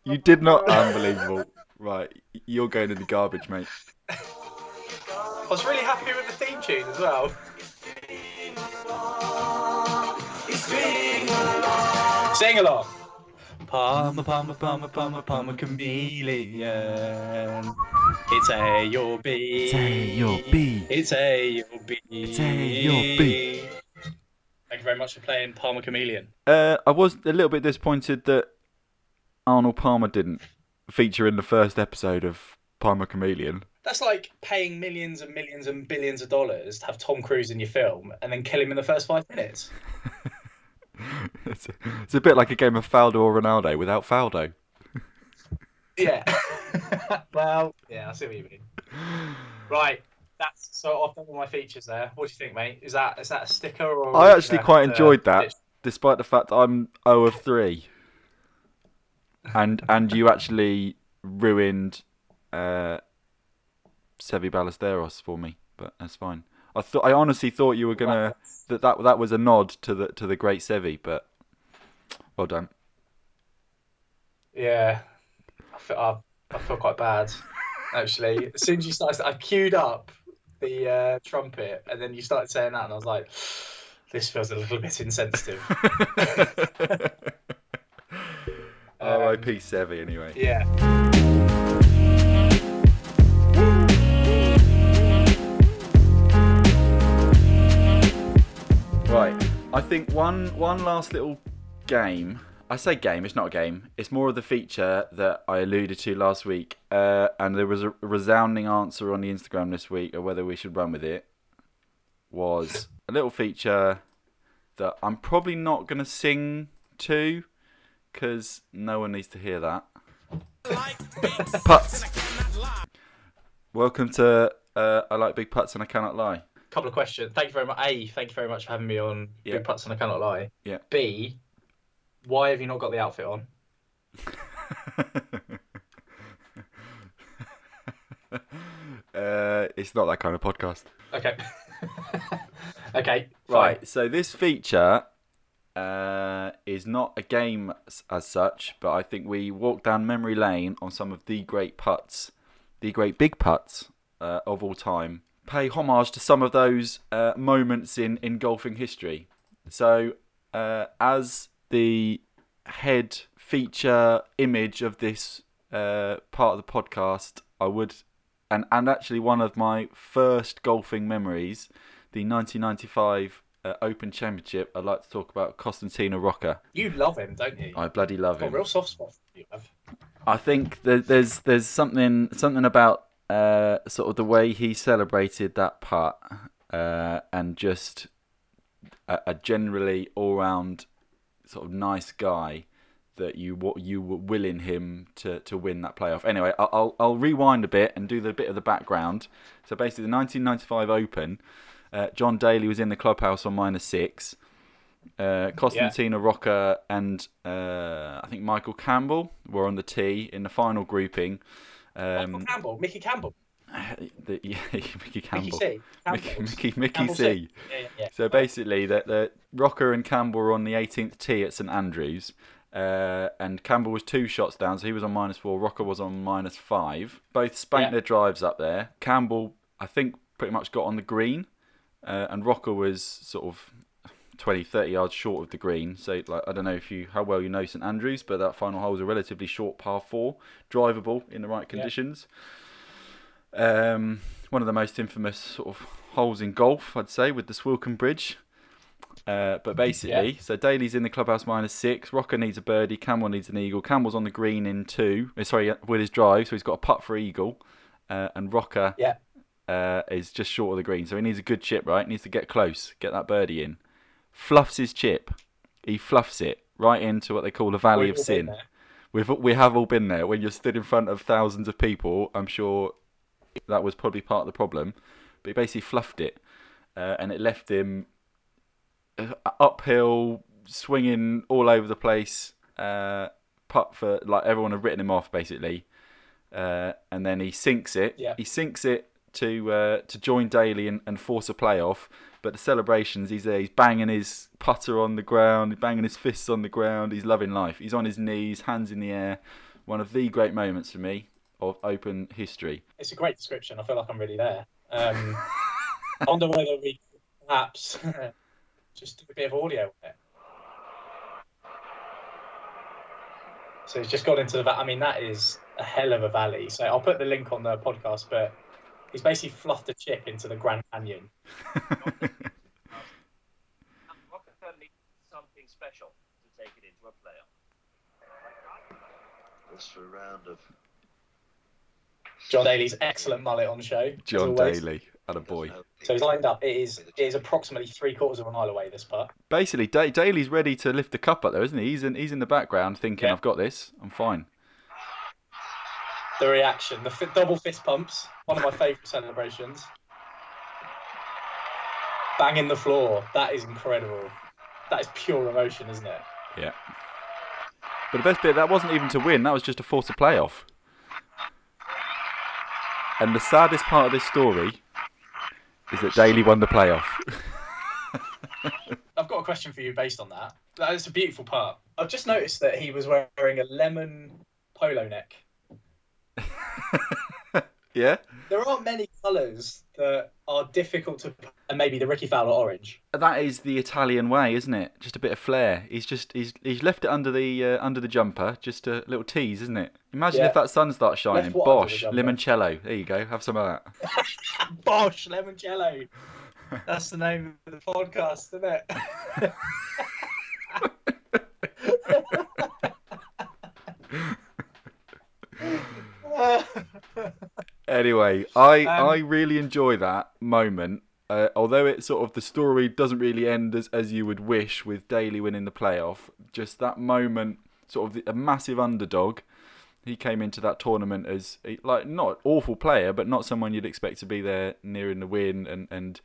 You did not. Unbelievable. Right, you're going in the garbage, mate. I was really happy with the theme tune as well. Sing along. Palmer, Palmer, Palmer, Palmer, Palmer chameleon. It's A or B. It's A or B. It's A or B. It's A or B. Thank you very much for playing Palmer Chameleon. Uh, I was a little bit disappointed that Arnold Palmer didn't feature in the first episode of Palmer Chameleon. That's like paying millions and millions and billions of dollars to have Tom Cruise in your film and then kill him in the first five minutes. it's, it's a bit like a game of Faldo or Ronaldo without Faldo. Yeah. well, yeah, I see what you mean. Right. That's so I've done all my features there. What do you think, mate? Is that is that a sticker or I actually quite uh, enjoyed that, ditch- despite the fact I'm 0 of 3. And and you actually ruined uh, Seve Ballesteros for me, but that's fine. I thought I honestly thought you were gonna that, that that was a nod to the to the great Seve, but well done. Yeah. I feel I, I feel quite bad. Actually. As soon as you started I queued up the uh, trumpet and then you started saying that and I was like this feels a little bit insensitive. R.I.P. Seve anyway. Yeah. Right. I think one one last little game. I say game. It's not a game. It's more of the feature that I alluded to last week, uh, and there was a resounding answer on the Instagram this week of whether we should run with it. Was a little feature that I'm probably not going to sing to, because no one needs to hear that. Putts. Welcome to uh, I like big putts and I cannot lie. couple of questions. Thank you very much. A, thank you very much for having me on Yeah. Big Putts and I Cannot Lie. Yeah. B, why have you not got the outfit on? uh, it's not that kind of podcast. Okay. okay. Right. Fine. So this feature uh, is not a game as, as such, but I think we walk down memory lane on some of the great putts, the great big putts uh, of all time. Pay homage to some of those uh, moments in, in golfing history. So, uh, as the head feature image of this uh, part of the podcast, I would, and, and actually one of my first golfing memories, the 1995 uh, Open Championship, I'd like to talk about Costantino Rocca. You love him, don't you? I bloody love him. real soft spot you, have. I think there, there's there's something something about uh, sort of the way he celebrated that putt uh, and just a, a generally all round sort of nice guy that you what you were willing him to, to win that playoff. Anyway, I'll, I'll rewind a bit and do the bit of the background. So basically, the 1995 Open, uh, John Daly was in the clubhouse on minus six. Uh, Costantino Rocca and uh, I think Michael Campbell were on the tee in the final grouping. Michael Um, Campbell, Mickey Campbell, the, yeah, Mickey Campbell, Mickey C. Mickey, Mickey, Mickey Campbell C. C. Yeah, yeah, yeah. So basically, the, the Rocca and Campbell were on the 18th tee at St Andrews, uh, and Campbell was two shots down, so he was on minus four. Rocca was on minus five. Both spanked Yeah. their drives up there. Campbell, I think, pretty much got on the green, uh, and Rocca was sort of 20, 30 yards short of the green. So like I don't know if you how well you know St Andrews, but that final hole is a relatively short par four, drivable in the right conditions. Um, one of the most infamous sort of holes in golf, I'd say, with the Swilcan Bridge. Uh, but basically, Yeah. so Daly's in the clubhouse minus six. Rocca needs a birdie. Campbell needs an eagle. Campbell's on the green in two. uh, Sorry, with his drive, so he's got a putt for eagle. Uh, and Rocca Yeah. uh, is just short of the green, so he needs a good chip, right? Needs to get close, get that birdie in. Fluffs his chip. He fluffs it right into what they call the valley We've of sin. We've we have all been there. When you're stood in front of thousands of people, I'm sure that was probably part of the problem. But he basically fluffed it, uh, and it left him uh, uphill, swinging all over the place. Uh, putt for like everyone had written him off basically, uh, and then he sinks it. Yeah. He sinks it to uh, to join Daly and, and force a playoff. But the celebrations, he's there, he's banging his putter on the ground, he's banging his fists on the ground, he's loving life. He's on his knees, hands in the air. One of the great moments for me of Open history. It's a great description. I feel like I'm really there. Um, I wonder whether we could perhaps just do a bit of audio with it. So he's just got into the. va- I mean, that is a hell of a valley. So I'll put the link on the podcast, but he's basically fluffed a chip into the Grand Canyon. Something special to take it into a playoff. This for a round of John Daly's excellent mullet on show. John. Daly, and a boy. So he's lined up. It is it is approximately three quarters of a mile away. This putt. Basically, da- Daly's ready to lift the cup up there, isn't he? He's in, he's in the background thinking, Yeah. I've got this, I'm fine. The reaction, the fi- double fist pumps, one of my favourite celebrations. Banging the floor, that is incredible. That is pure emotion, isn't it? Yeah. But the best bit, that wasn't even to win, that was just to force a playoff. And the saddest part of this story is that Daly won the playoff. I've got a question for you based on that. That is a beautiful part. I've just noticed that he was wearing a lemon polo neck. yeah? There aren't many colours that are difficult to, and maybe the Rickie Fowler orange. That is the Italian way, isn't it? Just a bit of flair. He's just he's he's left it under the uh, under the jumper, just a little tease, isn't it? Imagine Yeah. if that sun starts shining. Left what the Bosh, limoncello. There you go. Have some of that. Bosh limoncello. That's the name of the podcast, isn't it? Anyway, I Um, I really enjoy that moment. Uh, although it sort of the story doesn't really end as as you would wish with Daly winning the playoff, just that moment, sort of the, a massive underdog. He came into that tournament as a- like not awful player, but not someone you'd expect to be there nearing the win, and and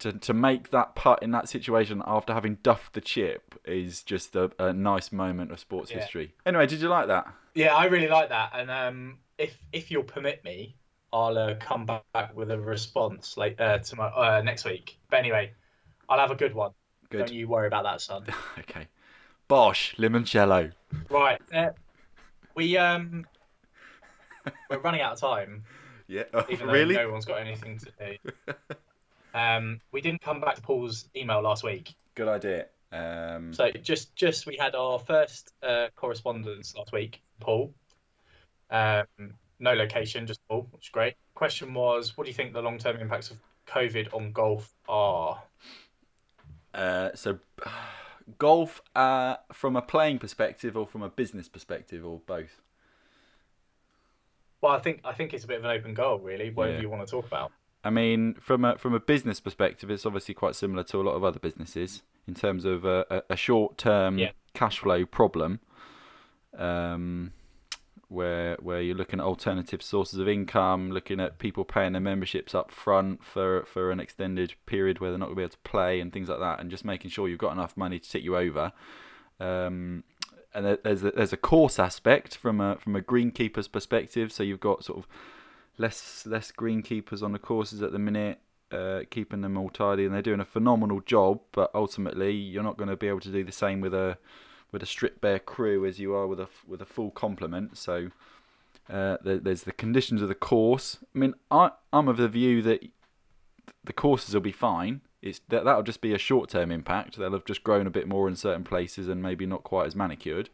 to to make that putt in that situation after having duffed the chip is just a, a nice moment of sports Yeah. history. Anyway, did you like that? Yeah, I really like that, and um, if if you'll permit me, I'll uh, come back with a response like uh, tomorrow uh, next week. But anyway, I'll have a good one. Good. Don't you worry about that, son. Okay. Bosh, limoncello. right, uh, we um, we're running out of time, Yeah. even though really? no one's got anything to do. Um, we didn't come back to Paul's email last week, Good idea. Um, so just just we had our first uh, correspondence last week, Paul. Um, no location, just Paul, which is great. Question was, what do you think the long-term impacts of COVID on golf are? uh, so, golf uh, from a playing perspective or from a business perspective or both? Well, I think I think it's a bit of an open goal, really. Whatever Yeah. you want to talk about. I mean, from a from a business perspective, it's obviously quite similar to a lot of other businesses in terms of a, a, a short term Yeah. cash flow problem, um, where where you're looking at alternative sources of income, looking at people paying their memberships up front for for an extended period where they're not going to be able to play and things like that, and just making sure you've got enough money to take you over. Um, and there's a, there's a course aspect from a from a greenkeeper's perspective, so you've got sort of less less greenkeepers on the courses at the minute, uh, keeping them all tidy, and they're doing a phenomenal job. But ultimately, you're not going to be able to do the same with a with a strip bare crew as you are with a with a full complement. So uh, there, there's the conditions of the course. I mean, I I'm of the view that the courses will be fine. It's that that'll just be a short term impact. They'll have just grown a bit more in certain places and maybe not quite as manicured.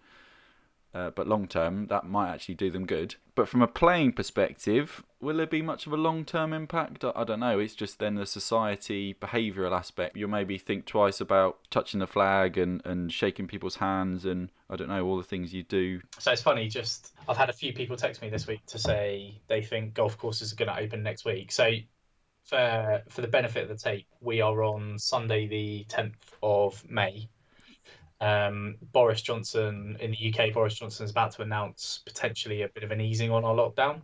Uh, but long term, that might actually do them good. But from a playing perspective, will there be much of a long term impact? I, I don't know. It's just then the society behavioural aspect. You'll maybe think twice about touching the flag and, and shaking people's hands and I don't know, all the things you do. So it's funny, just I've had a few people text me this week to say they think golf courses are going to open next week. So for for the benefit of the tape, we are on Sunday the 10th of May. Um, Boris Johnson in the UK, Boris Johnson is about to announce potentially a bit of an easing on our lockdown.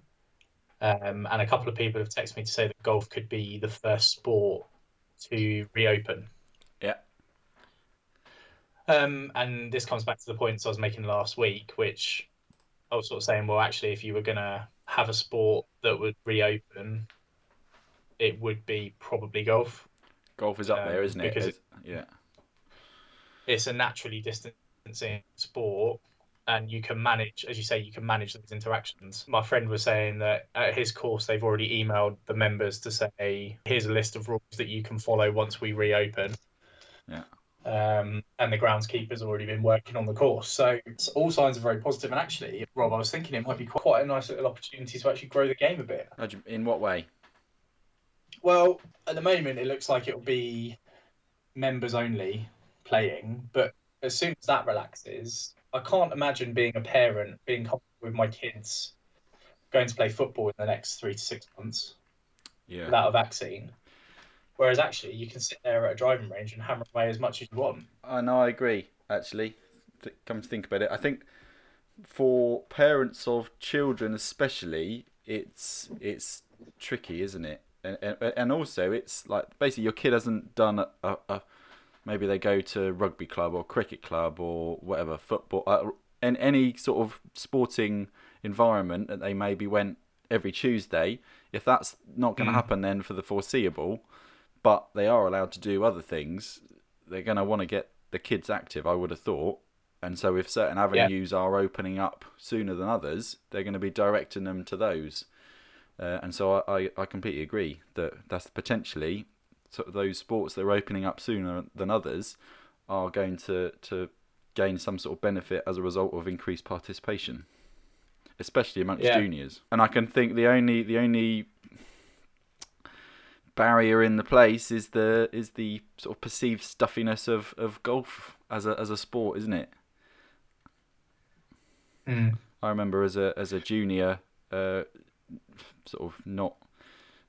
Um, and a couple of people have texted me to say that golf could be the first sport to reopen. Yeah. Um, and this comes back to the points I was making last week, which I was sort of saying, well, actually, if you were going to have a sport that would reopen, it would be probably golf. Golf is up Um, there, isn't it? because As- yeah. It's a naturally distancing sport, and you can manage, as you say, you can manage those interactions. My friend was saying that at his course, they've already emailed the members to say, here's a list of rules that you can follow once we reopen. Yeah. Um, and the groundskeeper's already been working on the course. So it's, all signs are very positive. And actually, Rob, I was thinking it might be quite a nice little opportunity to actually grow the game a bit. How do you- In what way? Well, at the moment, it looks like it'll be members only playing, but as soon as that relaxes, I can't imagine being a parent being comfortable with my kids going to play football in the next three to six months Yeah. without a vaccine. Whereas actually, you can sit there at a driving range and hammer away as much as you want. I know, I agree. Actually, come to think about it, I think for parents of children, especially, it's it's tricky, isn't it? And and, and also, it's like basically your kid hasn't done a, a, a maybe they go to rugby club or cricket club or whatever football, uh, and any sort of sporting environment that they maybe went every Tuesday. If that's not going to Mm. happen then for the foreseeable, but they are allowed to do other things, they're going to want to get the kids active, I would have thought. And so, if certain avenues are opening up sooner than others, they're going to be directing them to those. Uh, and so, I, I, I completely agree that that's potentially sort of those sports that are opening up sooner than others are going to, to gain some sort of benefit as a result of increased participation, especially amongst Yeah. juniors. And I can think the only the only barrier in the place is the is the sort of perceived stuffiness of, of golf as a as a sport, isn't it? I remember as a as a junior, uh, sort of not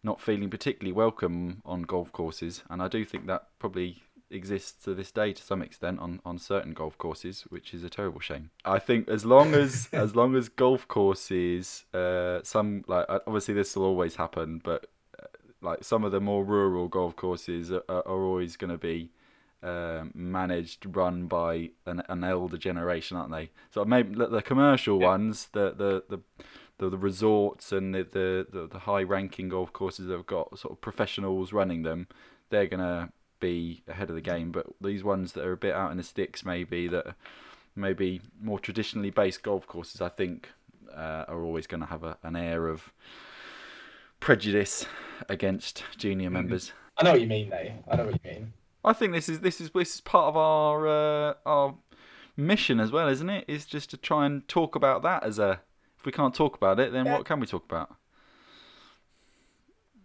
not feeling particularly welcome on golf courses, and I do think that probably exists to this day to some extent on, on certain golf courses, which is a terrible shame. I think as long as as long as golf courses, uh, some like uh, obviously this will always happen, but uh, like some of the more rural golf courses are, are always going to be um, managed, run by an, an elder generation, aren't they? So maybe the, the commercial Yeah. ones, the the, the the the resorts and the, the, the, the high ranking golf courses that have got sort of professionals running them, they're gonna be ahead of the game. But these ones that are a bit out in the sticks, maybe that maybe more traditionally based golf courses, I think, uh, are always going to have a, an air of prejudice against junior members. I know what you mean, though. I know what you mean. I think this is this is this is part of our uh, our mission as well, isn't it? Is just to try and talk about that as a. If we can't talk about it, then Yeah. what can we talk about?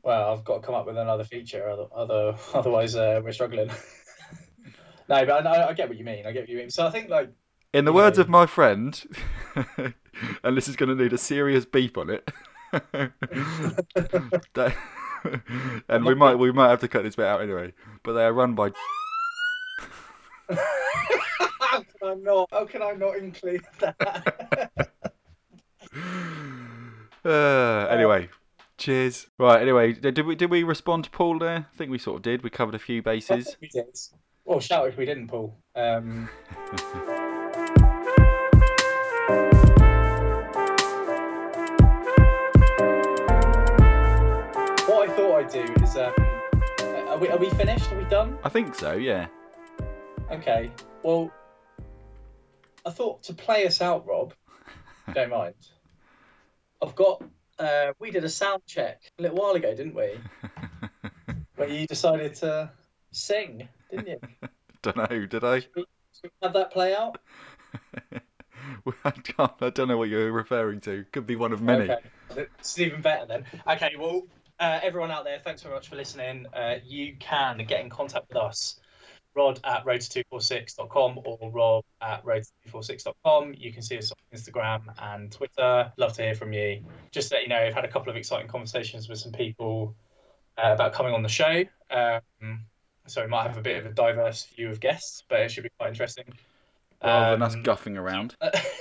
Well, I've got to come up with another feature, other, other otherwise uh, we're struggling. no, but I, I get what you mean. I get what you mean. So I think like In the Yeah. words of my friend, and this is going to need a serious beep on it. That- and we might we might have to cut this bit out anyway. But they are run by. how can I not? How can I not include that? Uh, anyway, cheers. Right. Anyway, did we did we respond to Paul there? I think we sort of did. We covered a few bases. we did. Well, shout if we didn't, Paul. Um, what I thought I'd do is, um, are we are we finished? Are we done? I think so. Yeah. Okay. Well, I thought to play us out, Rob. Don't mind. I've got. Uh, we did a sound check a little while ago, didn't we? Where you decided to sing, didn't you? Don't know, did I? Should we have that play out? I, can't, I don't know what you're referring to. Could be one of many. Okay. It's even better then. Okay, well, uh, everyone out there, thanks very much for listening. Uh, you can get in contact with us, rod at roadto246.com or rob at roadto246.com. You can see us on Instagram and Twitter. Love to hear from you. Just to let you know, I've had a couple of exciting conversations with some people uh, about coming on the show. Um, so we might have a bit of a diverse view of guests, but it should be quite interesting. Rather than us Um, guffing around.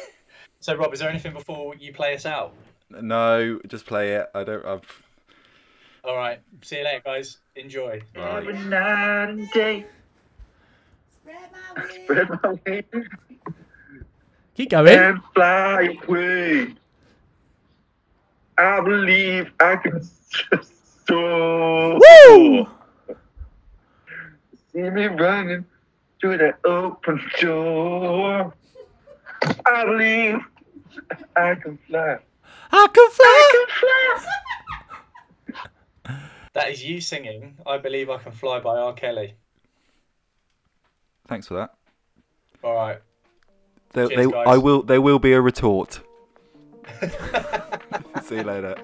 so, Rob, is there anything before you play us out? No, just play it. I don't. I've. All right. See you later, guys. Enjoy. Right. Night and day. Spread my wings Keep going. and fly away. I believe I can soar. Woo! See me running through that open door. I believe I can fly. I can fly. I can fly. That is you singing I Believe I Can Fly by R. Kelly. Thanks for that. All right. There, Cheers, they, guys. I will. There will be a retort. See you later.